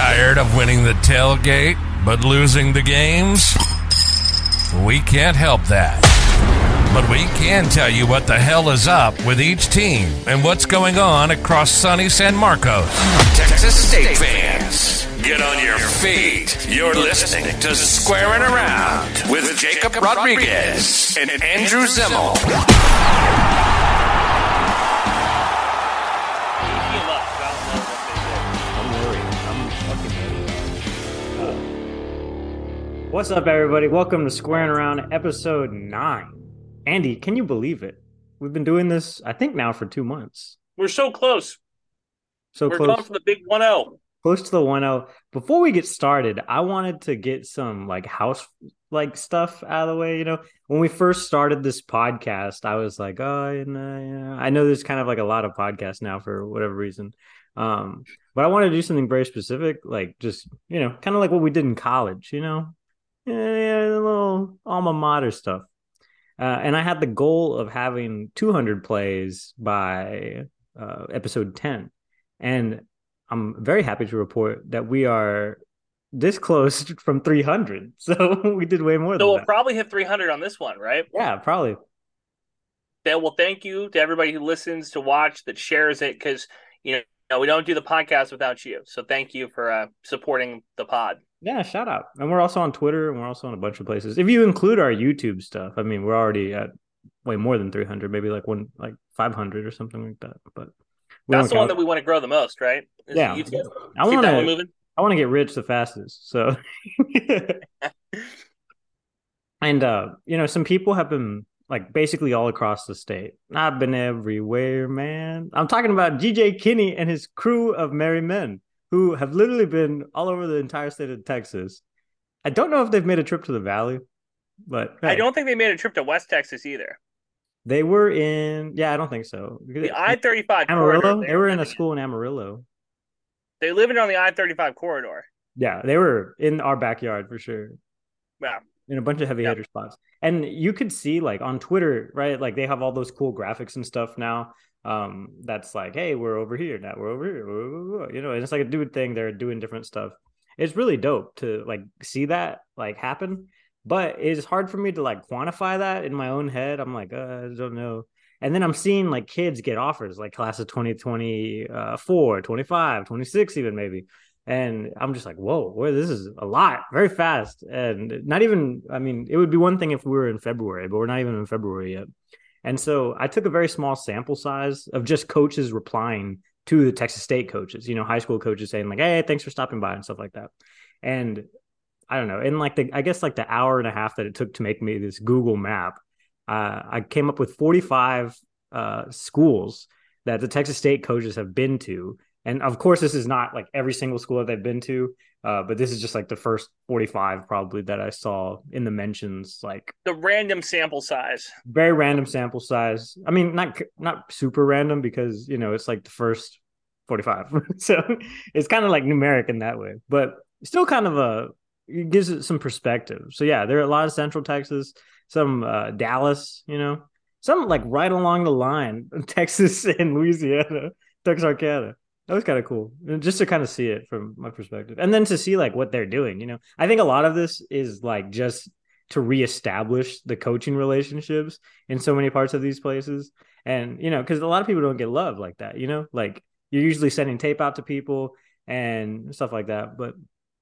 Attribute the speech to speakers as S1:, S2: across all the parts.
S1: Tired of winning the tailgate but losing the games? We can't help that. But we can tell you what the hell is up with each team and what's going on across sunny San Marcos. Texas State fans, get on your feet. You're listening to Squarin' Around with Jakob Rodriguez and Andrew Zimmel.
S2: What's up, everybody? Welcome to Squarin' Around, episode nine. Andy, can you believe it? We've been doing this, I think, now for two months.
S3: We're so close.
S2: So
S3: We're
S2: close,
S3: going for the big one zero.
S2: close to the one zero. Before we get started, I wanted to get some like house like stuff out of the way. You know, when we first started this podcast, I was like, oh, and, uh, yeah. I know there's kind of like a lot of podcasts now for whatever reason. Um, but I wanted to do something very specific, like just you know, kind of like what we did in college. You know, yeah, yeah, a little alma mater stuff. Uh, and I had the goal of having 200 plays by uh, episode 10. And I'm very happy to report that we are this close from 300. So we did way more
S3: So
S2: than
S3: we'll
S2: that.
S3: probably hit 300 on this one, right?
S2: yeah, probably.
S3: Then well, thank you to everybody who listens, to watch, that shares it, because you know we don't do the podcast without you. So thank you for uh, supporting the pod.
S2: Yeah, shout out. And we're also on Twitter and we're also on a bunch of places. If you include our YouTube stuff, I mean, we're already at way more than 300, maybe like one, like 500 or something like that. But
S3: That's the one that we want to grow the most, right? Is
S2: Yeah.
S3: YouTube.
S2: I want to.
S3: moving.
S2: I want to get rich the fastest. So, and uh, you know, some people have been like basically all across the state. I've been everywhere, man. I'm talking about GJ Kinne and his crew of merry men who have literally been all over the entire state of Texas. I don't know if they've made a trip to the valley, but
S3: I don't think they made a trip to West Texas either.
S2: They were in. Yeah, I don't think so.
S3: The I 35
S2: Amarillo. They were in a school in Amarillo.
S3: They live in on the I 35 corridor.
S2: Yeah, they were in our backyard for sure.
S3: Yeah.
S2: in a bunch of heavy hitter spots. And you could see like on Twitter, right? Like they have all those cool graphics and stuff now. Um, that's like, hey, we're over here now. We're over here. You know, and it's like a dude thing. They're doing different stuff. It's really dope to like see that like happen. But it's hard for me to like quantify that in my own head. I'm like, uh, I don't know. And then I'm seeing like kids get offers like class of 2024, 25, 26, even maybe and i'm just like whoa boy, this is a lot very fast. And not even i mean it would be one thing if we were in february but we're not even in february yet. And so i took a very small sample size of just coaches replying to the texas state coaches you know high school coaches saying like hey thanks for stopping by and stuff like that. And i don't know in like the i guess like the hour and a half that it took to make me this google map uh, i came up with 45 uh, schools that the texas state coaches have been to and of course, this is not like every single school that they've been to, uh, but this is just like the first 45 probably that I saw in the mentions, like
S3: The random sample size.
S2: very random sample size. I mean, not not super random because you know it's like the first 45, so it's kind of like numeric in that way, but still kind of a it gives it some perspective. So yeah, there are a lot of Central Texas, some uh, Dallas, you know, some like right along the line, Texas and Louisiana, Texarkana that was kind of cool just to kind of see it from my perspective. And then to see like what they're doing you know? I think a lot of this is like just to reestablish the coaching relationships in so many parts of these places. And you know because a lot of people don't get love like that you know? Like you're usually sending tape out to people and stuff like that but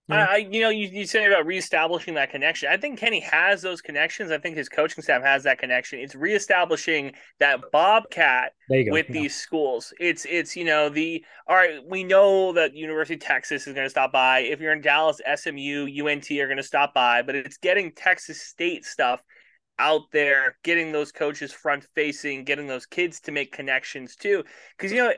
S2: Yeah.
S3: I, I, you know, you, you say about reestablishing that connection. I think Kinne has those connections. I think his coaching staff has that connection. It's reestablishing that Bobcat with
S2: Yeah.
S3: these schools. It's it's you know the all right. We know that University of Texas is going to stop by. If you're in Dallas, SMU, UNT are going to stop by. But it's getting Texas State stuff out there, getting those coaches front facing, getting those kids to make connections too. Because you know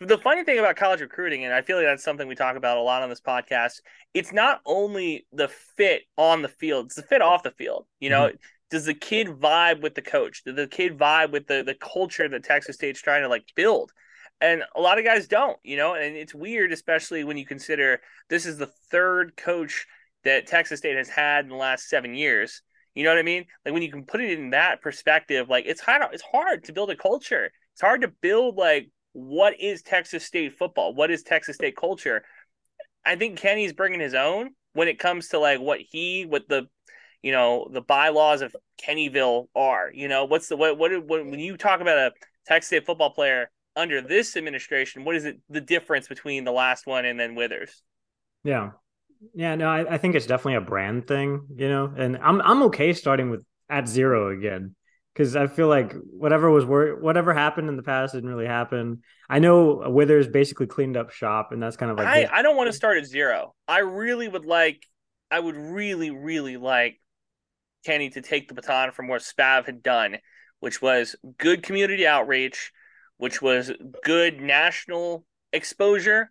S3: the funny thing about college recruiting, and I feel like that's something we talk about a lot on this podcast. It's not only the fit on the field; it's the fit off the field. You know, mm-hmm. does the kid vibe with the coach? Does the kid vibe with the the culture that Texas State's trying to like build? And a lot of guys don't, you know, and it's weird, especially when you consider this is the third coach that Texas State has had in the last seven years. You know what I mean? Like when you can put it in that perspective, like it's hard. It's hard to build a culture. It's hard to build like what is Texas State football? What is Texas State culture? I think Kinne's bringing his own when it comes to like what he, what the, you know, the bylaws of Kennyville are. You know, what's the what what, when you talk about a Texas State football player under this administration, what is it the difference between the last one and then Withers?
S2: Yeah. Yeah, no, I, I think it's definitely a brand thing, you know, and I'm I'm okay starting with at zero again because I feel like whatever was wor- whatever happened in the past didn't really happen. I know Withers basically cleaned up shop, and that's kind of like
S3: I, I don't want to start at zero. I really would like, I would really, really like Kinne to take the baton from what Spav had done, which was good community outreach, which was good national exposure.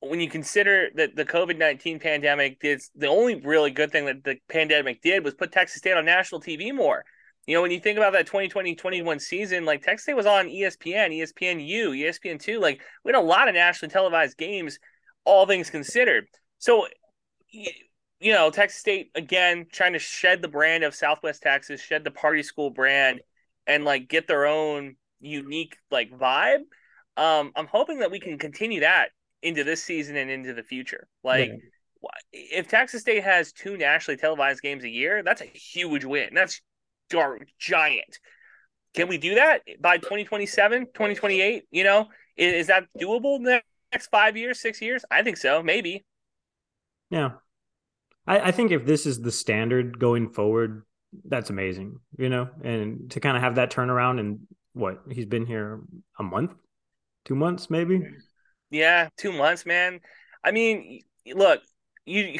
S3: When you consider that the COVID 19 pandemic did the only really good thing that the pandemic did was put Texas State on national TV more. You know, when you think about that 2020 21 season, like Texas State was on ESPN, ESPNU, ESPN2, like we had a lot of nationally televised games, all things considered. So, you know, Texas State, again, trying to shed the brand of Southwest Texas, shed the party school brand, and like get their own unique like vibe. Um, I'm hoping that we can continue that into this season and into the future. Like, yeah. if Texas State has two nationally televised games a year, that's a huge win. That's giant. Can we do that by 2027, 2028? You know, is, is that doable in the next five years, six years? I think so. Maybe.
S2: Yeah. I, I think if this is the standard going forward, that's amazing, you know, and to kind of have that turnaround and what he's been here a month, two months, maybe.
S3: Yeah, two months, man. I mean, look, you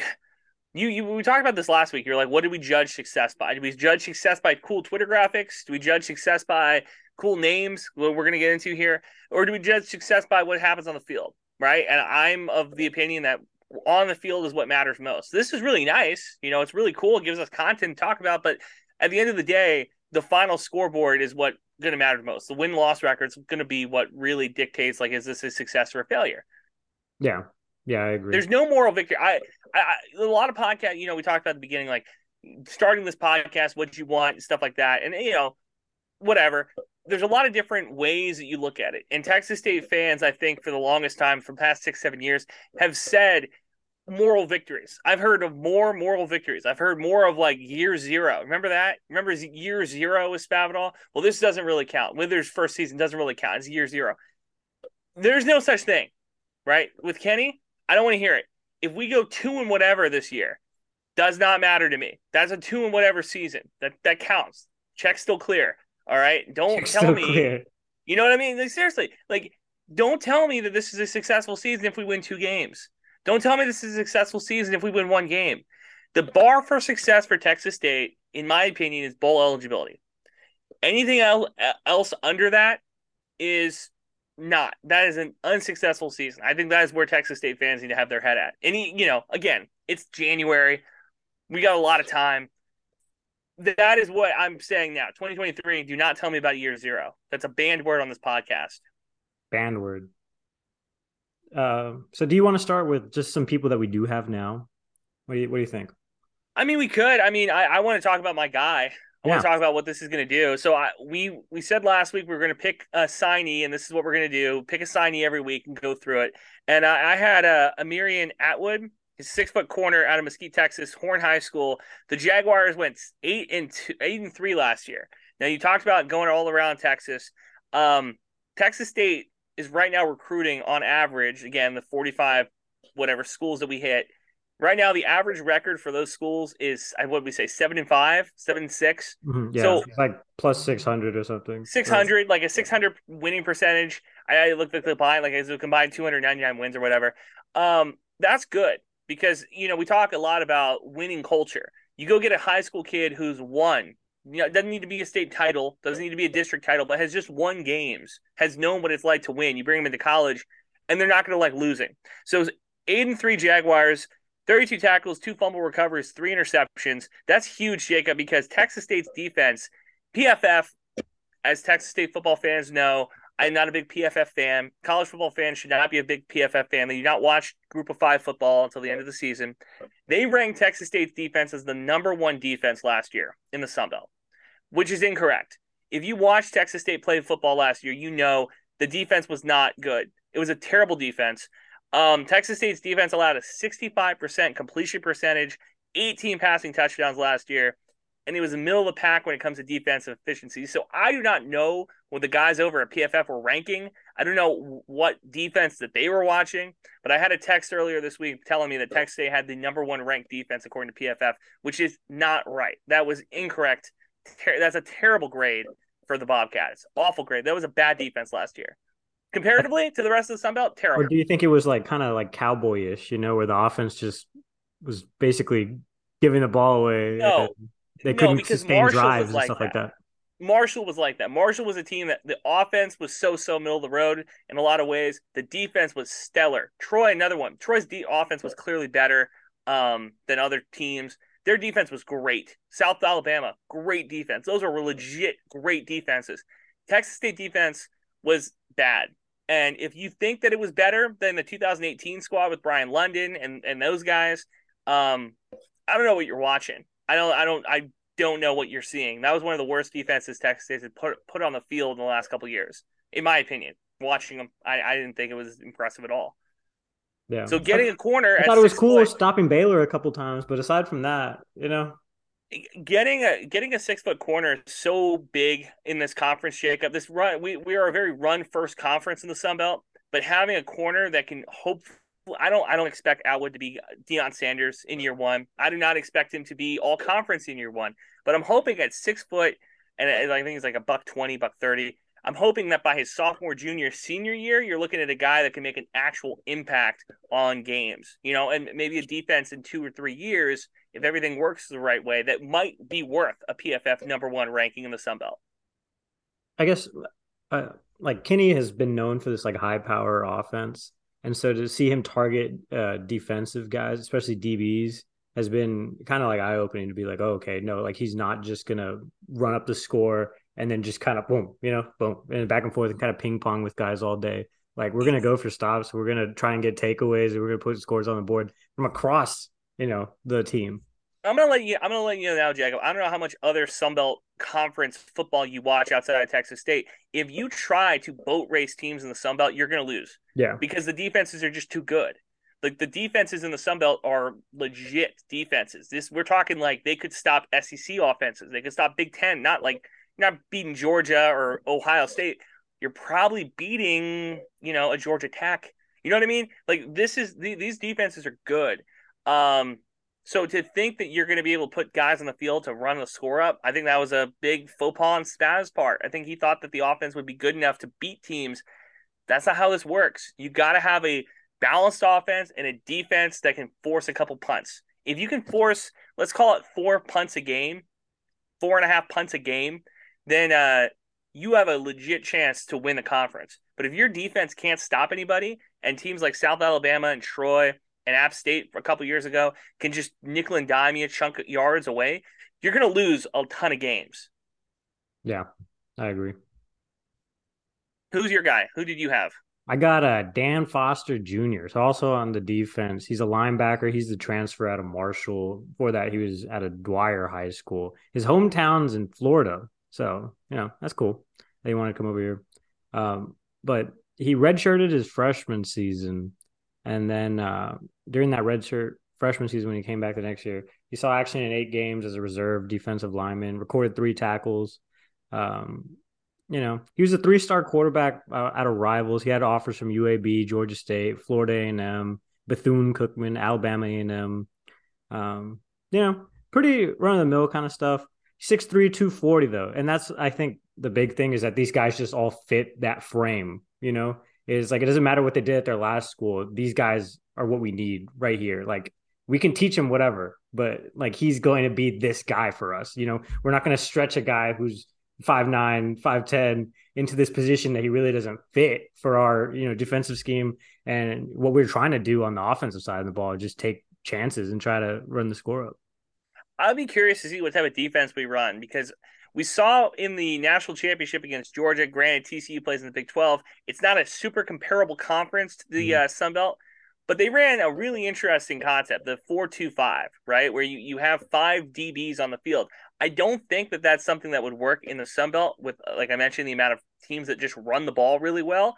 S3: you, you we talked about this last week. You're like, what do we judge success by? Do we judge success by cool Twitter graphics? Do we judge success by cool names? What we're gonna get into here, or do we judge success by what happens on the field? Right? And I'm of the opinion that on the field is what matters most. This is really nice. You know, it's really cool. It gives us content to talk about, but at the end of the day, the final scoreboard is what going to matter most. The win loss record is going to be what really dictates like is this a success or a failure.
S2: Yeah, yeah, I agree.
S3: There's no moral victory. I, I, I a lot of podcast. You know, we talked about the beginning, like starting this podcast, what you want, stuff like that, and you know, whatever. There's a lot of different ways that you look at it. And Texas State fans, I think, for the longest time, from past six, seven years, have said moral victories. I've heard of more moral victories. I've heard more of like year zero. Remember that? Remember year zero with Spavital? Well, this doesn't really count. Withers' first season doesn't really count. It's year zero. There's no such thing, right? With Kinne, I don't want to hear it. If we go two and whatever this year, does not matter to me. That's a two and whatever season. That that counts. Check still clear. All right. Don't Check's tell me. Clear. You know what I mean? Like seriously, like don't tell me that this is a successful season if we win two games. Don't tell me this is a successful season if we win one game. The bar for success for Texas State, in my opinion, is bowl eligibility. Anything else under that is not. That is an unsuccessful season. I think that is where Texas State fans need to have their head at. Any, you know, again, it's January. We got a lot of time. That is what I'm saying now. 2023, do not tell me about year zero. That's a banned word on this podcast.
S2: Banned word. Uh, so do you want to start with just some people that we do have now? What do you, what do you think?
S3: I mean, we could. I mean, I, I want to talk about my guy. I yeah. want to talk about what this is going to do. So I, we we said last week we are going to pick a signee, and this is what we're going to do: pick a signee every week and go through it. And I, I had a, a Amirian Atwood, his six foot corner out of Mesquite, Texas, Horn High School. The Jaguars went eight and two, eight and three last year. Now you talked about going all around Texas. Um, Texas State is right now recruiting on average, again, the 45 whatever schools that we hit Right now, the average record for those schools is what would we say seven and five, seven and 6
S2: mm-hmm, yeah, so like plus six hundred or something.
S3: Six hundred, like a six hundred winning percentage. I, I looked at the combined, like as a combined two hundred ninety nine wins or whatever. Um, that's good because you know we talk a lot about winning culture. You go get a high school kid who's won. You know, it doesn't need to be a state title, doesn't need to be a district title, but has just won games, has known what it's like to win. You bring them into college, and they're not going to like losing. So eight and three Jaguars 32 tackles, two fumble recoveries, three interceptions. That's huge, Jakob, because Texas State's defense, PFF, as Texas State football fans know, I'm not a big PFF fan. College football fans should not be a big PFF fan. They do not watch Group of Five football until the end of the season. They ranked Texas State's defense as the number one defense last year in the Sun Belt, which is incorrect. If you watched Texas State play football last year, you know the defense was not good. It was a terrible defense. Um, Texas State's defense allowed a 65% completion percentage, 18 passing touchdowns last year, and it was the middle of the pack when it comes to defensive efficiency. So I do not know what the guys over at PFF were ranking. I don't know what defense that they were watching, but I had a text earlier this week telling me that Texas State had the number one ranked defense according to PFF, which is not right. That was incorrect. That's a terrible grade for the Bobcats. Awful grade. That was a bad defense last year comparatively to the rest of the Sun Belt, terrible.
S2: Or do you think it was like kind of like cowboyish, you know, where the offense just was basically giving the ball away?
S3: No,
S2: they couldn't
S3: no,
S2: sustain
S3: Marshall
S2: drives
S3: like
S2: and stuff
S3: that.
S2: like that.
S3: Marshall was like that. Marshall was a team that the offense was so so middle of the road in a lot of ways. The defense was stellar. Troy, another one. Troy's de- offense was clearly better um, than other teams. Their defense was great. South Alabama, great defense. Those are legit great defenses. Texas State defense was bad. And if you think that it was better than the 2018 squad with Bryan London and, and those guys, um, I don't know what you're watching. I don't I don't I don't know what you're seeing. That was one of the worst defenses Texas State has put put on the field in the last couple years, in my opinion. Watching them, I, I didn't think it was impressive at all.
S2: Yeah.
S3: So getting a corner,
S2: I thought it was cool
S3: foot-
S2: stopping Baylor a couple times, but aside from that, you know,
S3: getting a getting a six foot corner is so big in this conference shakeup. This run we we are a very run first conference in the Sun Belt, but having a corner that can hope I don't I don't expect Atwood to be Deion Sanders in year one. I do not expect him to be all conference in year one, but I'm hoping at six foot and I think he's like a buck twenty, buck thirty. I'm hoping that by his sophomore, junior, senior year, you're looking at a guy that can make an actual impact on games, you know, and maybe a defense in two or three years, if everything works the right way, that might be worth a PFF number one ranking in the Sun Belt.
S2: I guess uh, like Kinne has been known for this like high power offense, and so to see him target uh, defensive guys, especially DBs, has been kind of like eye opening to be like, oh, okay, no, like he's not just gonna run up the score and then just kind of boom, you know, boom, and back and forth and kind of ping pong with guys all day. Like we're gonna go for stops, we're gonna try and get takeaways, and we're gonna put scores on the board from across, you know, the team.
S3: I'm gonna let you. I'm gonna let you know now, Jakob. I don't know how much other Sun Belt conference football you watch outside of Texas State. If you try to boat race teams in the Sun Belt, you're gonna lose
S2: Yeah,
S3: because the defenses are just too good. Like the defenses in the Sun Belt are legit defenses. This we're talking like they could stop SEC offenses. They could stop Big Ten. Not like you're not beating Georgia or Ohio State. You're probably beating you know a Georgia Tech. You know what I mean? Like this is the, these defenses are good. Um, so to think that you're going to be able to put guys on the field to run the score up, I think that was a big faux pas on Spav's part. I think he thought that the offense would be good enough to beat teams. That's not how this works. You got to have a balanced offense and a defense that can force a couple punts. If you can force, let's call it four punts a game, four and a half punts a game, then uh, you have a legit chance to win the conference. But if your defense can't stop anybody, and teams like South Alabama and Troy and App State a couple years ago can just nickel and dime you a chunk of yards away, you're going to lose a ton of games.
S2: yeah, I agree.
S3: Who's your guy? Who did you have?
S2: I got uh, Dan Foster Jr. So also on the defense, he's a linebacker. He's the transfer out of Marshall. Before that, he was at a Dwyer High School. His hometown's in Florida, so you know that's cool. They want to come over here, um, but he redshirted his freshman season, and then uh, during that redshirt freshman season, when he came back the next year, he saw action in eight games as a reserve defensive lineman. Recorded three tackles. Um, you know, he was a three-star quarterback uh, out of rivals. He had offers from UAB, Georgia State, Florida A&M, Bethune Cookman, Alabama A&M. Um, you know, pretty run-of-the-mill kind of stuff. 6'3", 240 though, and that's I think the big thing is that these guys just all fit that frame. You know, is like it doesn't matter what they did at their last school. These guys are what we need right here. Like we can teach him whatever, but like he's going to be this guy for us. You know, we're not going to stretch a guy who's five nine, five ten into this position that he really doesn't fit for our you know defensive scheme and what we're trying to do on the offensive side of the ball. Just take chances and try to run the score up.
S3: I'd be curious to see what type of defense we run because we saw in the national championship against Georgia. Granted, TCU plays in the Big Twelve. It's not a super comparable conference to the
S2: Mhm.
S3: uh, Sun Belt, but they ran a really interesting concept, the four-two-five, right, where you you have five DBs on the field. I don't think that that's something that would work in the Sun Belt with, uh, like I mentioned, the amount of teams that just run the ball really well.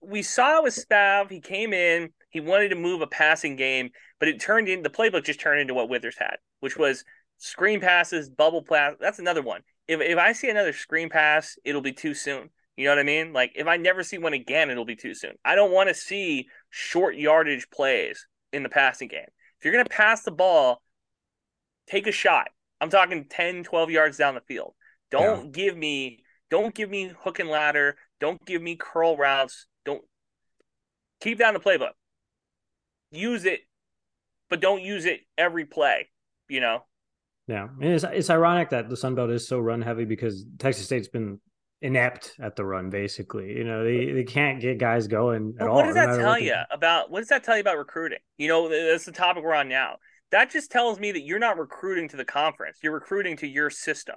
S3: we saw with Spav, he came in, he wanted to move a passing game, but it turned in the playbook just turned into what Withers had, which was screen passes, bubble pass. That's another one. If if I see another screen pass, it'll be too soon. You know what I mean? Like if I never see one again, it'll be too soon. I don't want to see short yardage plays in the passing game. If you're going to pass the ball, take a shot. I'm talking 10, 12 yards down the field. Don't yeah. give me don't give me hook and ladder. Don't give me curl routes. Don't keep down the playbook. Use it, but don't use it every play, you know.
S2: Yeah. And it's it's ironic that the Sun Belt is so run heavy because Texas State's been inept at the run, basically. You know, they, they can't get guys going at
S3: what
S2: all.
S3: What does that tell you about what does that tell you about recruiting? You know, that's the topic we're on now. That just tells me that you're not recruiting to the conference. You're recruiting to your system.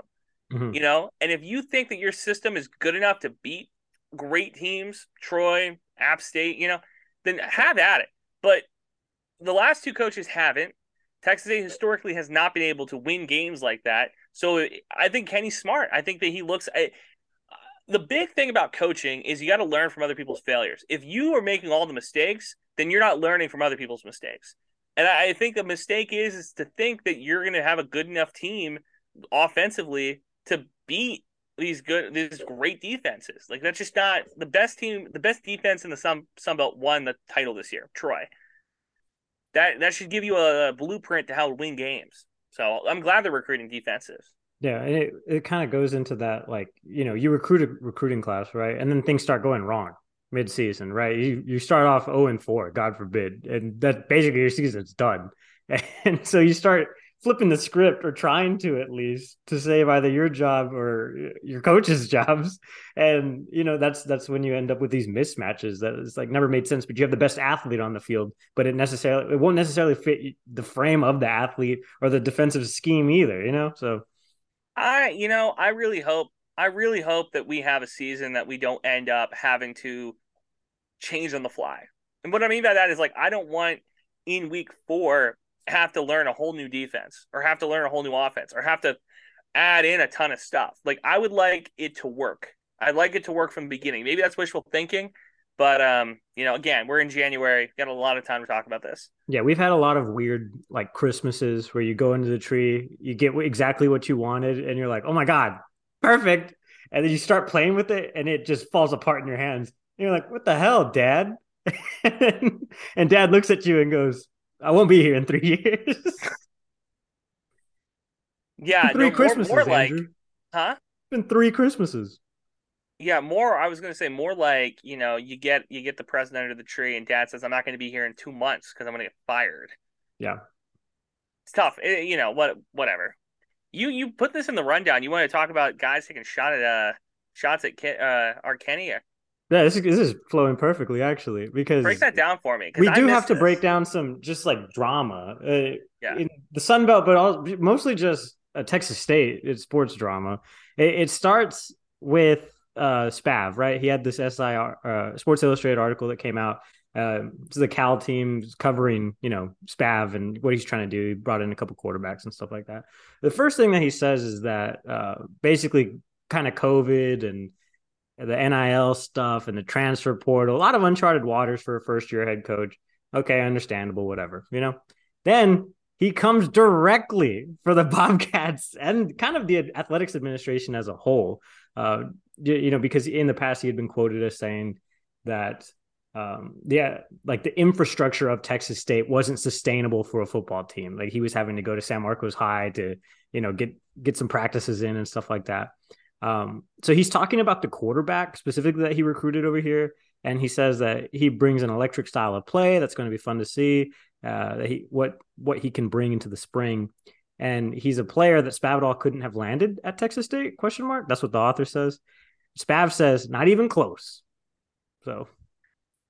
S3: Mm-hmm. You know, and if you think that your system is good enough to beat great teams, Troy, App State, you know, then have at it. But the last two coaches haven't. Texas A historically has not been able to win games like that. So I think Kinne's smart. I think that he looks. at the big thing about coaching is you got to learn from other people's failures. If you are making all the mistakes, then you're not learning from other people's mistakes. And I think the mistake is is to think that you're going to have a good enough team offensively to beat these good these great defenses. Like that's just not the best team. The best defense in the Sun Sun Belt won the title this year. Troy. That that should give you a blueprint to how to win games. So I'm glad they're recruiting defenses.
S2: Yeah, it, it kind of goes into that like you know you recruit a recruiting class right, and then things start going wrong mid-season, right? You you start off zero and four, God forbid, and that basically your season's done, and so you start flipping the script or trying to at least to save either your job or your coach's jobs. And you know that's that's when you end up with these mismatches that it's like never made sense but you have the best athlete on the field but it necessarily it won't necessarily fit the frame of the athlete or the defensive scheme either you know? So
S3: i you know i really hope i really hope that we have a season that we don't end up having to change on the fly. And what i mean by that is like i don't want in week four have to learn a whole new defense or have to learn a whole new offense or have to add in a ton of stuff. Like I would like it to work. I'd like it to work from the beginning. Maybe that's wishful thinking, but um, you know, again, we're in January. Got a lot of time to talk about this.
S2: Yeah, we've had a lot of weird like Christmases where you go into the tree, you get exactly what you wanted, and you're like, "Oh my god, perfect!" And then you start playing with it, and it just falls apart in your hands. And you're like, "What the hell, Dad?" and Dad looks at you and goes, I won't be here in three years.
S3: yeah,
S2: three no, Christmases, more, more like,
S3: huh?
S2: It's been three Christmases.
S3: Yeah, more. I was gonna say more like you know you get you get the present under the tree, and Dad says I'm not going to be here in two months because I'm going to get fired.
S2: Yeah,
S3: it's tough. It, eh, you know what? Whatever. You you put this in the rundown. You want to talk about guys taking shot at uh shots at uh Kenny?
S2: Yeah, this is, this is flowing perfectly actually because
S3: break that down for me.
S2: We I do have to this. break down some just like drama. Uh, yeah, in the Sun Belt, but all, mostly just a Texas State. It's sports drama. It, it starts with uh, Spav, right? He had this SIR uh, Sports Illustrated article that came out. Uh, the Cal team covering, you know, Spav and what he's trying to do. He brought in a couple quarterbacks and stuff like that. The first thing that he says is that uh, basically kind of COVID and the NIL stuff and the transfer portal, a lot of uncharted waters for a first year head coach. Okay, understandable, whatever, you know. Then he comes directly for the Bobcats and kind of the athletics administration as a whole. Uh, you know, because in the past he had been quoted as saying that um, yeah, like the infrastructure of Texas State wasn't sustainable for a football team. Like he was having to go to San Marcos High to, you know, get get some practices in and stuff like that. Um, so he's talking about the quarterback specifically that he recruited over here, and he says that he brings an electric style of play that's going to be fun to see. Uh, that he what what he can bring into the spring, and he's a player that Spavital couldn't have landed at Texas State? Question mark. That's what the author says. Spav says not even close. So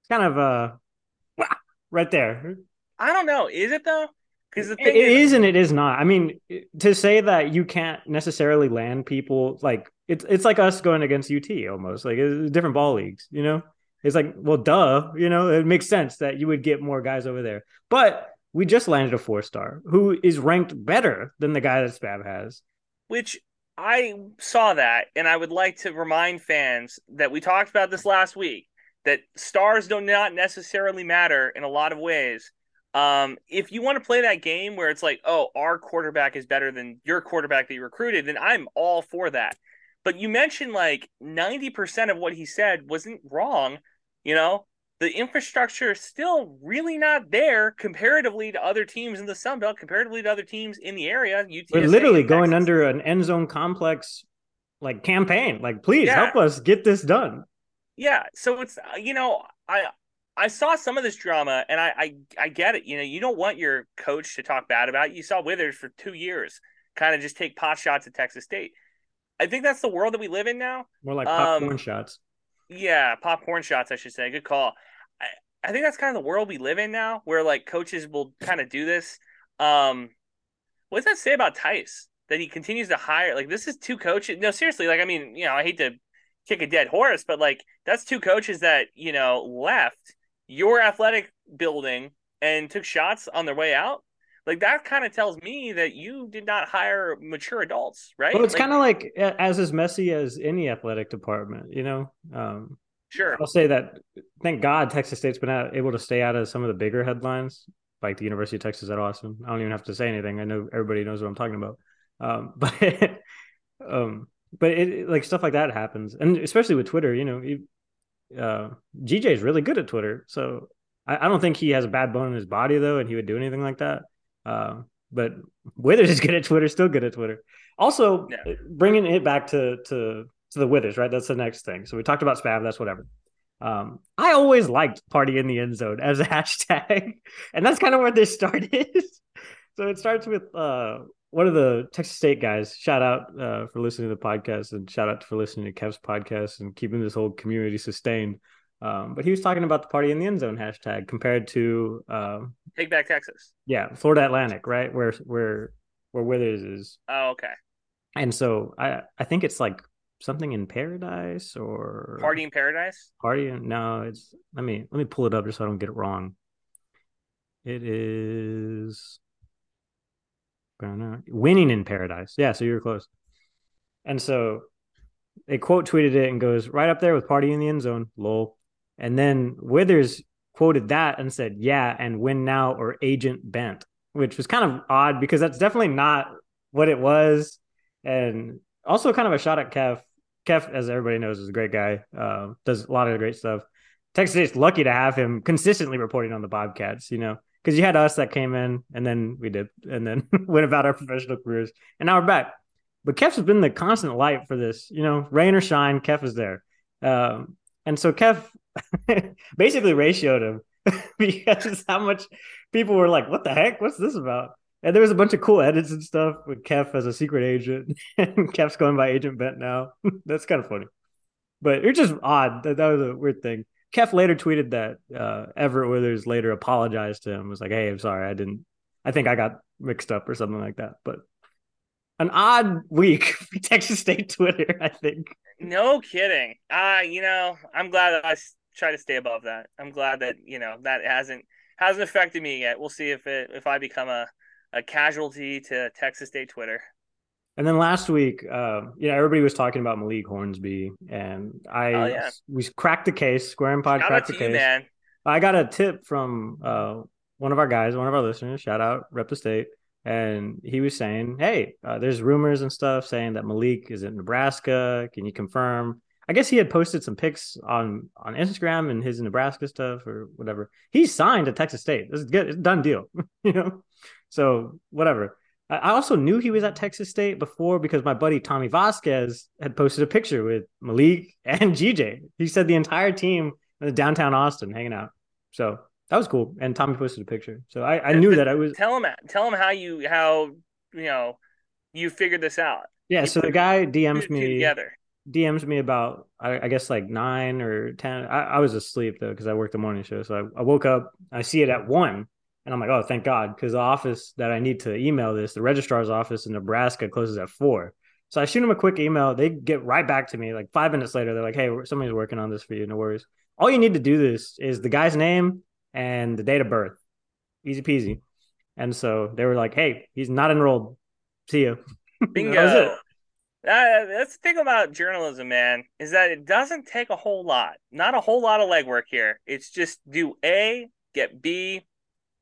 S2: it's kind of uh right there.
S3: I don't know. Is it though?
S2: Because the thing it is, is and it is not. I mean, to say that you can't necessarily land people like it's it's like us going against UT almost like different ball leagues. You know, it's like well, duh. You know, it makes sense that you would get more guys over there. But we just landed a four star who is ranked better than the guy that Spav has.
S3: Which I saw that, and I would like to remind fans that we talked about this last week. that stars do not necessarily matter in a lot of ways. Um, if you want to play that game where it's like, oh, our quarterback is better than your quarterback that you recruited, then I'm all for that. But you mentioned like 90% of what he said wasn't wrong. You know, the infrastructure is still really not there comparatively to other teams in the Sun Belt, comparatively to other teams in the area. UTSA,
S2: We're literally going under an end zone complex like campaign. Like, please yeah. help us get this done.
S3: Yeah. So it's you know, I I saw some of this drama and I, I I get it. You know, you don't want your coach to talk bad about you. You saw Withers for two years kind of just take pot shots at Texas State. I think that's the world that we live in now.
S2: More like popcorn um, shots.
S3: Yeah, popcorn shots, I should say. Good call. I, I think that's kind of the world we live in now, where like coaches will kind of do this. Um, what does that say about Teis? That he continues to hire like this is two coaches. No, seriously, like I mean, you know, I hate to kick a dead horse, but like that's two coaches that you know left your athletic building and took shots on their way out. Like that kind of tells me that you did not hire mature adults, right?
S2: Well, it's
S3: like,
S2: kind of like as as messy as any athletic department, you know. Um,
S3: sure.
S2: I'll say that. Thank God, Texas State's been able to stay out of some of the bigger headlines, like the University of Texas at Austin. I don't even have to say anything. I know everybody knows what I'm talking about. Um, but um, but it like stuff like that happens, and especially with Twitter, you know, uh, GJ is really good at Twitter, so I, I, don't think he has a bad bone in his body though, and he would do anything like that. Uh, but Withers is good at Twitter, still good at Twitter. Also, yeah. bringing it back to to to the Withers, right? That's the next thing. So we talked about Spav. That's whatever. Um, I always liked party in the end zone as a hashtag, and that's kind of where this started. so it starts with uh, one of the Texas State guys. Shout out uh, for listening to the podcast, and shout out for listening to Kev's podcast and keeping this whole community sustained. Um, but he was talking about the party in the end zone hashtag compared to uh,
S3: Take Back Texas.
S2: Yeah, Florida Atlantic, right? Where where where Withers is.
S3: Oh, okay.
S2: And so I I think it's like something in paradise or
S3: party in paradise.
S2: Party in no, it's let me let me pull it up just so I don't get it wrong. It is winning in paradise. Yeah, so you were close. And so they quote tweeted it and goes right up there with party in the end zone, lol. And then Withers quoted that and said, yeah, and win now or agent bent, which was kind of odd because that's definitely not what it was. And also kind of a shot at Kev. Kev, as everybody knows, is a great guy. Uh, does a lot of great stuff. Texas State's lucky to have him consistently reporting on the Bobcats, you know because you had us that came in and then we did and then went about our professional careers and now we're back but Kev has been the constant light for this you know rain or shine Kev is there um, and so Kev basically ratioed him because how much people were like what the heck what's this about and there was a bunch of cool edits and stuff with Kev as a secret agent and Kev's going by agent bent now that's kind of funny but it's just odd that, that was a weird thing Kev later tweeted that uh, Everett Withers later apologized to him. Was like, "Hey, I'm sorry, I didn't. I think I got mixed up or something like that." But an odd week for Texas State Twitter, I think.
S3: No kidding. Uh, you know, I'm glad that I try to stay above that. I'm glad that you know that hasn't hasn't affected me yet. We'll see if it if I become a a casualty to Texas State Twitter.
S2: And then last week, uh, you know, everybody was talking about Malik Hornsby, and I oh, yeah. we cracked the case. Square and Pod Shout cracked the case. You, man. I got a tip from uh, one of our guys, one of our listeners. Shout out Rep the State, and he was saying, "Hey, uh, there's rumors and stuff saying that Malik is in Nebraska. Can you confirm?" I guess he had posted some pics on on Instagram and his Nebraska stuff or whatever. He signed to Texas State. This is good. It's done deal. you know, so whatever. I also knew he was at Texas State before because my buddy Tommy Vasquez had posted a picture with Malik and GJ. He said the entire team in downtown Austin hanging out. So that was cool. And Tommy posted a picture. So I, I knew that I was
S3: tell him tell him how you how you know you figured this out.
S2: Yeah,
S3: you
S2: so the guy DMs me together. DMs me about I, I, guess like nine or ten. I, I was asleep though because I worked the morning show. So I, I woke up. I see it at one and I'm like, oh, thank God, because the office that I need to email this, the registrar's office in Nebraska, closes at four. So I shoot them a quick email. They get right back to me like five minutes later. They're like, hey, somebody's working on this for you. No worries. All you need to do this is the guy's name and the date of birth. Easy peasy. And so they were like, hey, he's not enrolled. See you.
S3: Bingo. Uh, that's the thing about journalism, man, is that it doesn't take a whole lot. Not a whole lot of legwork here. It's just do A, get B,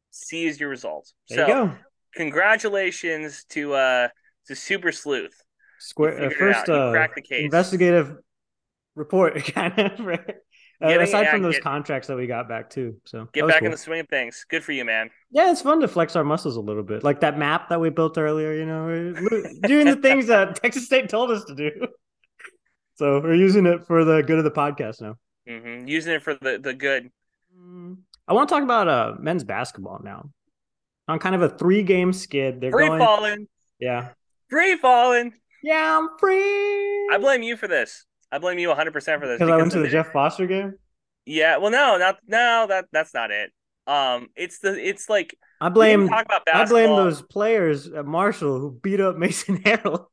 S3: C is your results.
S2: There
S3: so
S2: you go.
S3: congratulations to uh to Super Sleuth.
S2: Square uh, first uh,
S3: cracked the case.
S2: investigative report, kind of. Right? Uh,
S3: Getting-
S2: aside
S3: yeah,
S2: from those
S3: get-
S2: contracts that we got back too, so
S3: Get back
S2: cool.
S3: in the swing of things. Good for you, man.
S2: Yeah, it's fun to flex our muscles a little bit, like that map that we built earlier. You know, doing the things that Texas State told us to do. So we're using it for the good of the podcast now.
S3: hmm Using it for the the good.
S2: Mm, I want to talk about uh men's basketball now. On kind of a three game skid. They're
S3: Free
S2: going,
S3: falling.
S2: yeah,
S3: Free falling.
S2: yeah, I'm free.
S3: I blame you for this. I blame you 100 percent for this.
S2: because I went to the Jeff Foster game.
S3: Yeah, well, no, not no. That that's not it. Um, it's the it's like
S2: I blame
S3: talk about
S2: I blame those players at Marshall who beat up Mason Harrell,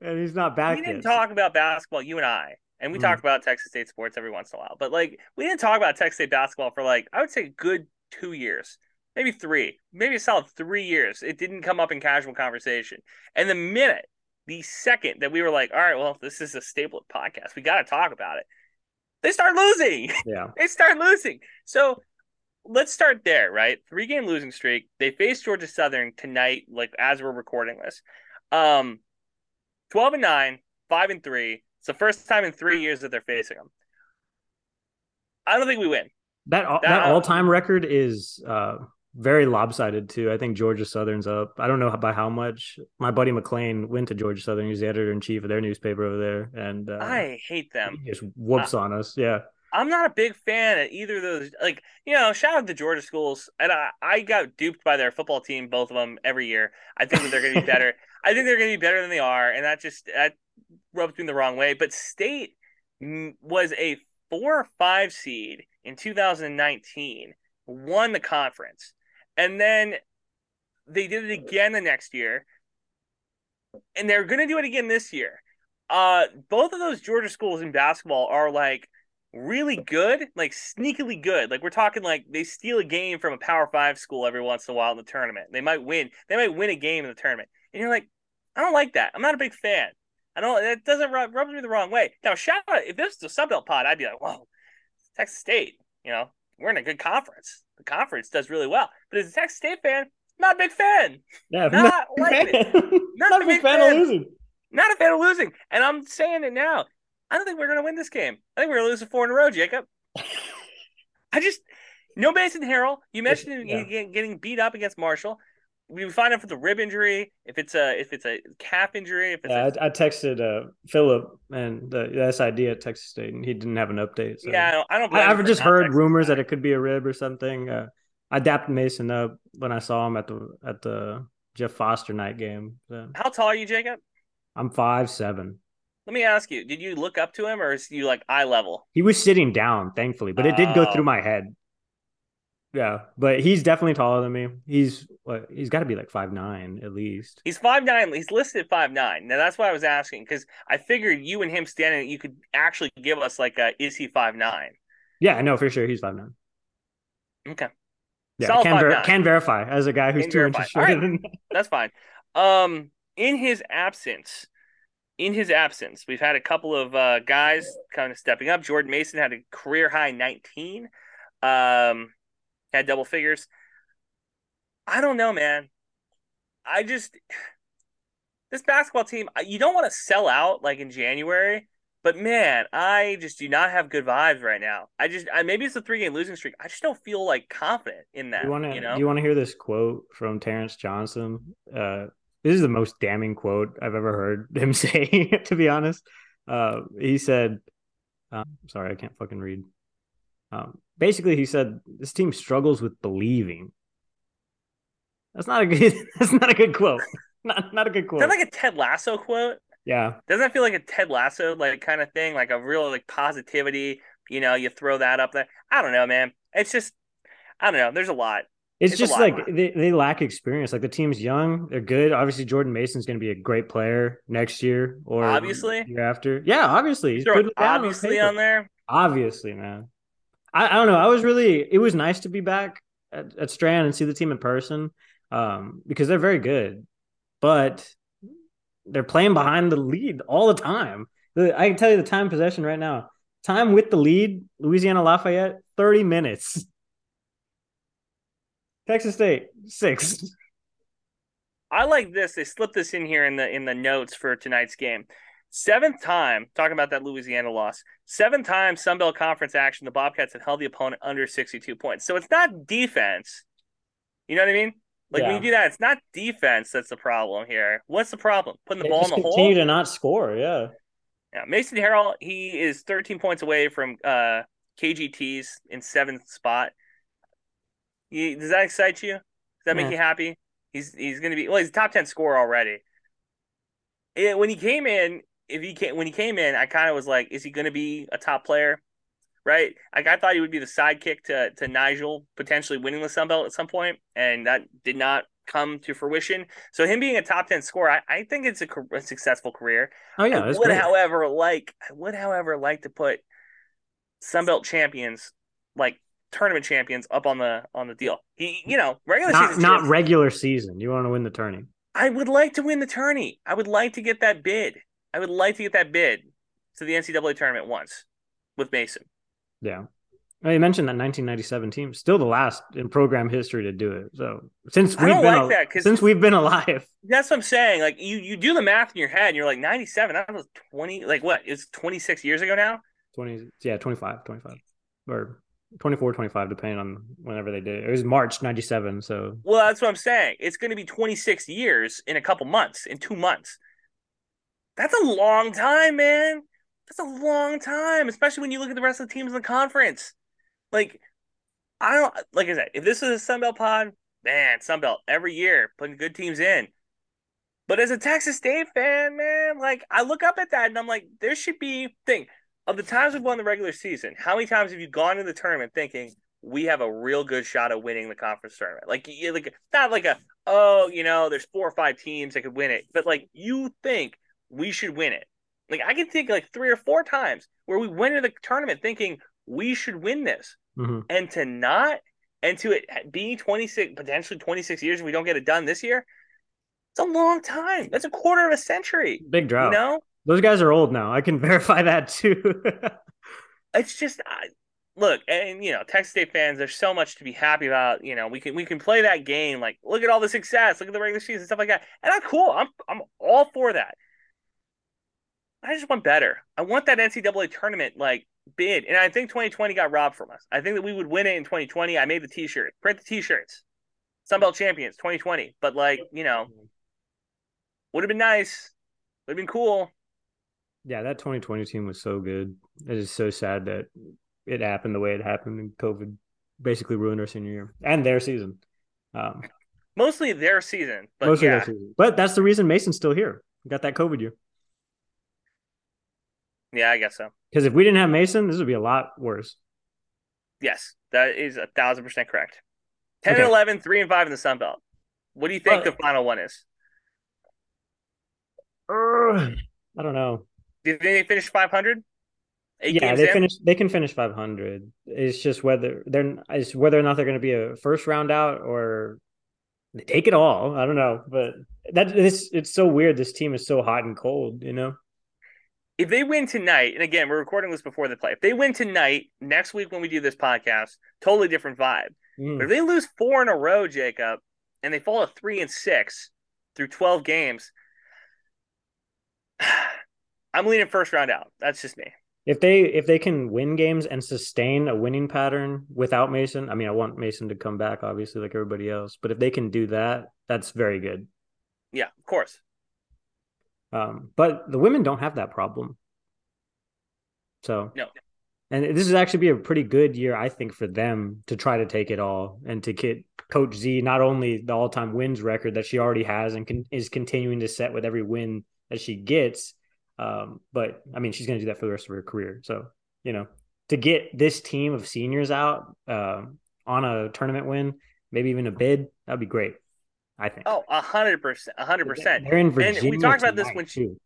S2: and he's not back
S3: we didn't
S2: yet.
S3: talk about basketball, you and I, and we
S2: Mm.
S3: talk about Texas State sports every once in a while. But like, we didn't talk about Texas State basketball for like I would say a good two years, maybe three, maybe a solid three years. It didn't come up in casual conversation. And the minute, the second that we were like, all right, well, this is a staple podcast, we got to talk about it. They start losing.
S2: Yeah,
S3: they start losing. So let's start there, right? Three game losing streak. They face Georgia Southern tonight, like as we're recording this. Um, twelve and nine, five and three. It's the first time in three years that they're facing them. I don't think we win.
S2: that that,
S3: That-
S2: all time record is uh very lopsided too. I think Georgia Southern's up. I don't know by how much. My buddy McLean went to Georgia Southern. He's the editor in chief of their newspaper over there, and uh,
S3: I hate them.
S2: he just whoops on us. Yeah,
S3: I'm not a big fan of either of those. Like, you know, shout out to Georgia schools. And I, I got duped by their football team, both of them, every year. I think that they're going to be better. I think they're going to be better than they are. And that just that rubs me the wrong way. But State was a four or five seed in 2019, won the conference. And then they did it again the next year. And they're going to do it again this year. Uh, both of those Georgia schools in basketball are like really good, like sneakily good. Like we're talking like they steal a game from a Power Five school every once in a while in the tournament. They might win. They might win a game in the tournament, and you're like, I don't like that. I'm not a big fan. I don't. It doesn't rub, rubs me the wrong way. Now, shout out if this was a Sunbelt pod, I'd be like, whoa, Texas State. You know, we're in a good conference. The conference does really well. But as a Texas State fan, not a big fan.
S2: yeah,
S3: Not like
S2: fan.
S3: Not
S2: not
S3: a big
S2: fan
S3: fan.
S2: of losing.
S3: Not a fan of losing. And I'm saying it now. I don't think we're going to win this game. I think we're going to lose a four in a row, Jakob. I just, no Mason Harrell. You mentioned
S2: Yeah.
S3: getting beat up against Marshall. We find out it's a rib injury, if it's a if it's a calf injury, if it's
S2: Yeah,
S3: a,
S2: I, I texted uh, Philip and the, the SID at Texas State, and he didn't have an update. So.
S3: yeah, I don't. I don't blame
S2: I,
S3: him
S2: I've just heard rumors that it could be a rib or something. Uh, I dapped Mason up when I saw him at the at the Jeff Foster night game. So
S3: How tall are you, Jakob?
S2: I'm five seven.
S3: Let me ask you: Did you look up to him, or is you like eye level?
S2: He was sitting down, thankfully, but it did go
S3: Oh.
S2: through my head. Yeah, but he's definitely taller than me. He's what? He's got to be like five nine at least.
S3: He's five nine. He's listed five nine. Now that's why I was asking because I figured you and him standing, you could actually give us like a is he five nine?
S2: Yeah, I know for sure he's five nine.
S3: Okay.
S2: Yeah,
S3: Solid
S2: can ver- can verify as a guy who's
S3: Can
S2: two
S3: verify.
S2: inches shorter
S3: right.
S2: than.
S3: That's fine. Um, in his absence, in his absence, we've had a couple of uh, guys kind of stepping up. Jordan Mason had a career high 19, um, had double figures. I don't know, man. I just this basketball team. You don't want to sell out like in January, but man, I just do not have good vibes right now. I just I, maybe it's a three game losing streak. I just don't feel like confident in that.
S2: You want to?
S3: you know?
S2: You want to hear this quote from Terrence Johnson? Uh, this is the most damning quote I've ever heard him say. to be honest, uh, he said, um, "Sorry, I can't fucking read." Um, basically, he said this team struggles with believing. That's not a good. That's not a good quote. Not not a good
S3: Is
S2: quote.
S3: that like a Ted Lasso quote?
S2: yeah,
S3: Doesn't that feel like a Ted Lasso like kind of thing, like a real like positivity? You know, you throw that up there. I don't know, man. It's just, I don't know. There's a lot.
S2: It's,
S3: It's
S2: just
S3: lot.
S2: like they, they lack experience. Like the team's young, they're good. Obviously, Jordan Mason's going to be a great player next year or
S3: Obviously.
S2: year after. Yeah, obviously, he's
S3: obviously on there.
S2: Obviously, man. I, I don't know. I was really. It was nice to be back at, at Strahan and see the team in person, um, because they're very good. But they're playing behind the lead all the time. I can tell you the time possession right now. Time with the lead, Louisiana Lafayette, 30 minutes. Texas State, six.
S3: I like this. They slipped this in here in the in the notes for tonight's game. Seventh time, talking about that Louisiana loss. Seventh time Sun Belt Conference action, the Bobcats have held the opponent under 62 points. So it's not defense. You know what I mean? Like yeah. when you do that, it's not defense that's the problem here. What's the problem? Putting the
S2: they
S3: ball in the
S2: continue
S3: hole.
S2: Continue to not score. Yeah.
S3: Yeah. Mason Harrell, he is 13 points away from uh, KGT's in seventh spot. He, does that excite you? Does that yeah. make you happy? He's he's going to be well. He's a top 10 scorer already. It, when he came in, if he came when he came in, I kind of was like, is he going to be a top player? Right? Like I thought he would be the sidekick to to Nijal potentially winning the Sun Belt at some point, and that did not come to fruition. So him being a top ten scorer, I, I think it's a, a, successful career.
S2: Oh yeah,
S3: I would, great. however, like I would, however, like to put Sun Belt champions like tournament champions up on the on the deal. He, you know, regular
S2: not,
S3: season,
S2: not regular season. You want to win the tourney.
S3: I would like to win the tourney. I would like to get that bid. I would like to get that bid to the NCAA tournament once with Mason.
S2: Yeah. Well, you mentioned that 1997 team, still the last in program history to do it. So since we've been like al- that, since we've been alive,
S3: that's what I'm saying. Like you, you do the math in your head, and you're like 97. That was 20. Like what? It's 26 years ago now.
S2: 20. Yeah, 25, 25, or 24, 25, depending on whenever they did. It was March 97. So
S3: well, that's what I'm saying. It's going to be 26 years in a couple months, in two months. That's a long time, man. That's a long time, especially when you look at the rest of the teams in the conference. Like, I don't like I said, if this is a Sunbelt pod, man, Sunbelt every year putting good teams in. But as a Texas State fan, man, like I look up at that and I'm like, there should be thing of the times we've won the regular season. How many times have you gone to the tournament thinking we have a real good shot of winning the conference tournament? Like, like not like a oh, you know, there's four or five teams that could win it, but like you think we should win it. Like I can think like three or four times where we went into the tournament thinking we should win this,
S2: mm-hmm.
S3: and to not, and to it being twenty six, potentially twenty six years if we don't get it done this year, it's a long time. That's a quarter of a century.
S2: Big drought.
S3: You know,
S2: those guys are old now. I can verify that too.
S3: it's just. I, look, and you know, Texas State fans, there's so much to be happy about. You know, we can we can play that game. Like, look at all the success, look at the regular season stuff like that, and I'm cool. I'm I'm all for that. I just want better. I want that NCAA tournament like bid, and I think 2020 got robbed from us. I think that we would win it in 2020. I made the T-shirt, print the T-shirts, Sunbelt champions 2020. But like you know, would have been nice. Would have been cool.
S2: Yeah, that 2020 team was so good. It is so sad that it happened the way it happened, and COVID basically ruined our senior year and their season. Um,
S3: mostly their season, but
S2: mostly
S3: yeah.
S2: their season. But that's the reason Mason's still here. got that COVID year.
S3: Yeah, I guess so.
S2: Because if we didn't have Mason, this would be a lot worse.
S3: Yes, that is a thousand percent correct. 10 okay. and 11, 3 and 5 in the Sun Belt. What do you think the final one is?
S2: Uh, I don't know.
S3: Do you think they finish 500?
S2: yeah, they in? finish. They can finish 500. It's just whether they're it's whether or not they're going to be a first round out or they take it all. I don't know, but that this it's so weird. This team is so hot and cold. You know
S3: if they win tonight, and again, we're recording this before the play. If they win tonight, next week when we do this podcast, totally different vibe. Mm. But if they lose four in a row, Jakob, and they fall to three and six through twelve games, I'm leaning first round out. That's just me.
S2: If they if they can win games and sustain a winning pattern without Mason, I mean, I want Mason to come back, obviously, like everybody else. But if they can do that, that's very good.
S3: Yeah, of course.
S2: Um, but the women don't have that problem. So
S3: no.
S2: And this is actually be a pretty good year, I think, for them to try to take it all and to get Coach Z not only the all-time wins record that she already has and con- is continuing to set with every win that she gets, um, but I mean she's going to do that for the rest of her career. So you know, to get this team of seniors out uh, on a tournament win, maybe even a bid, that'd be great. I think.
S3: Oh, a hundred percent, a hundred percent.
S2: They're in Virginia.
S3: And we talked about this when she,
S2: too.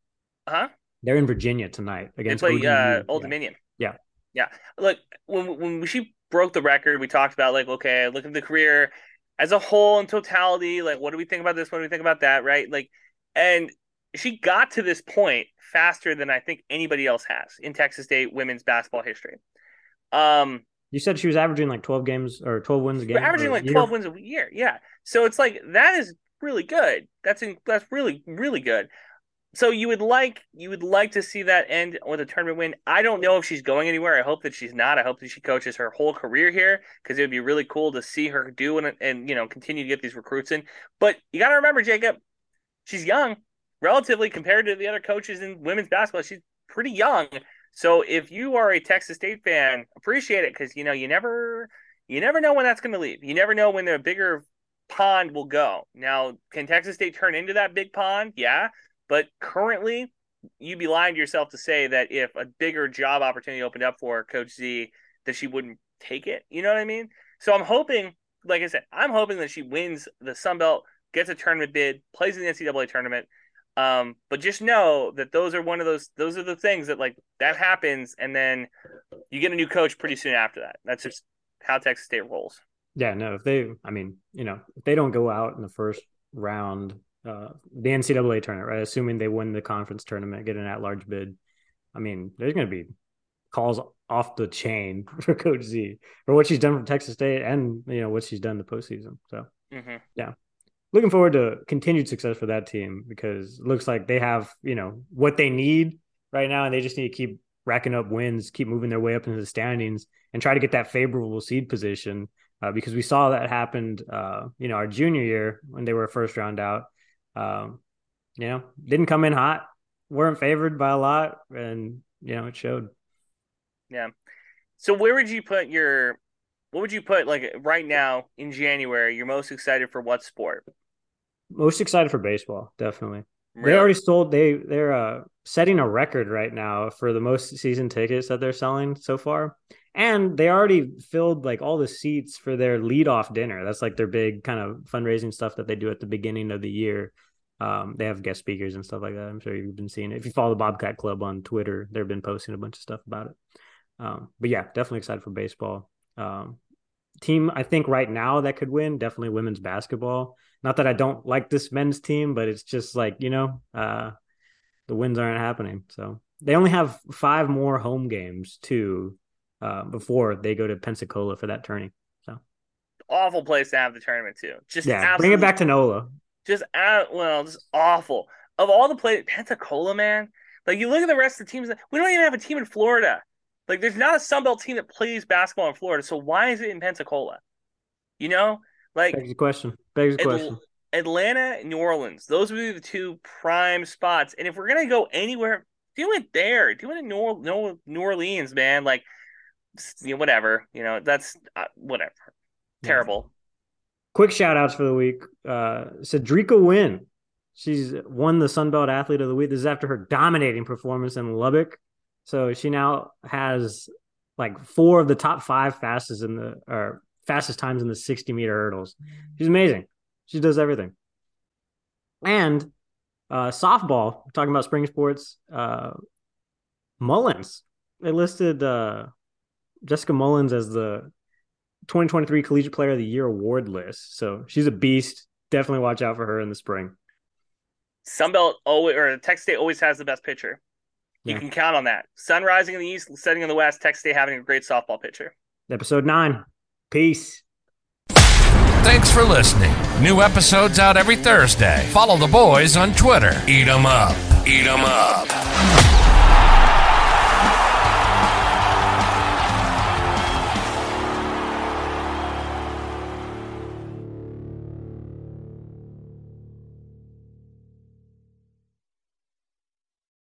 S3: huh?
S2: They're in Virginia tonight against
S3: play uh, Old Dominion.
S2: Yeah,
S3: yeah. Look, when when she broke the record, we talked about like, okay, look at the career as a whole in totality. Like, what do we think about this? What do we think about that? Right? Like, and she got to this point faster than I think anybody else has in Texas State women's basketball history. Um,
S2: you said she was averaging like 12 games or 12 wins a game.
S3: Averaging like 12 wins a year. Yeah. So it's like that is really good. That's in, that's really really good. So you would like you would like to see that end with a tournament win. I don't know if she's going anywhere. I hope that she's not. I hope that she coaches her whole career here because it would be really cool to see her do and and you know continue to get these recruits in. But you got to remember, Jakob, she's young, relatively compared to the other coaches in women's basketball. She's pretty young. So if you are a Texas State fan, appreciate it because you know you never you never know when that's going to leave. You never know when the bigger pond will go. Now, can Texas State turn into that big pond? Yeah, but currently, you'd be lying to yourself to say that if a bigger job opportunity opened up for Coach Z, that she wouldn't take it. You know what I mean? So I'm hoping, like I said, I'm hoping that she wins the Sun Belt, gets a tournament bid, plays in the NCAA tournament, um, but just know that those are one of those those are the things that like that happens and then you get a new coach pretty soon after that. That's just how Texas State rolls.
S2: Yeah, no, if they I mean, you know, if they don't go out in the first round, uh the NCAA tournament, right? Assuming they win the conference tournament, get an at large bid. I mean, there's gonna be calls off the chain for Coach Z for what she's done for Texas State and you know what she's done the postseason. So mm-hmm. yeah, looking forward to continued success for that team because it looks like they have, you know, what they need right now, and they just need to keep racking up wins, keep moving their way up into the standings, and try to get that favorable seed position. Uh, because we saw that happened, uh, you know, our junior year when they were first round out. Um, you know, didn't come in hot, weren't favored by a lot, and you know, it showed.
S3: Yeah. So where would you put your what would you put like right now in January? You're most excited for what sport?
S2: Most excited for baseball, definitely. Really? They already sold. They they're uh, setting a record right now for the most season tickets that they're selling so far, and they already filled like all the seats for their leadoff dinner. That's like their big kind of fundraising stuff that they do at the beginning of the year. Um, they have guest speakers and stuff like that. I'm sure you've been seeing it. If you follow the Bobcat Club on Twitter, they've been posting a bunch of stuff about it. Um, but yeah, definitely excited for baseball. Um, team I think right now that could win definitely women's basketball. Not that I don't like this men's team, but it's just like you know uh, the wins aren't happening. So they only have five more home games too uh, before they go to Pensacola for that tourney. So
S3: awful place to have the tournament too. Just
S2: yeah, bring it back to NOLA.
S3: Just uh, well, just awful. Of all the places, Pensacola, man. Like you look at the rest of the teams. We don't even have a team in Florida. Like, there's not a Sun Belt team that plays basketball in Florida. So why is it in Pensacola? You know, like
S2: the question. Begs the question.
S3: Atlanta, New Orleans. Those would be the two prime spots. And if we're gonna go anywhere, do it there. Do it in New, New Orleans, man. Like, you know, whatever. You know, that's uh, whatever. Terrible.
S2: Quick shout outs for the week. Uh, Cedrica Wynn. She's won the Sun Belt Athlete of the Week. This is after her dominating performance in Lubbock. So she now has like four of the top five fastest in the or fastest times in the 60 meter hurdles. She's amazing. She does everything. And uh, softball, talking about spring sports, uh, Mullins. They listed uh, Jessica Mullins as the 2023 Collegiate Player of the Year award list. So she's a beast. Definitely watch out for her in the spring.
S3: Sunbelt always or Texas State always has the best pitcher. You yeah. can count on that. Sun rising in the east, setting in the west. Texas State having a great softball pitcher.
S2: Episode nine. Peace.
S1: Thanks for listening. New episodes out every Thursday. Follow the boys on Twitter. Eat 'em up. Eat 'em up.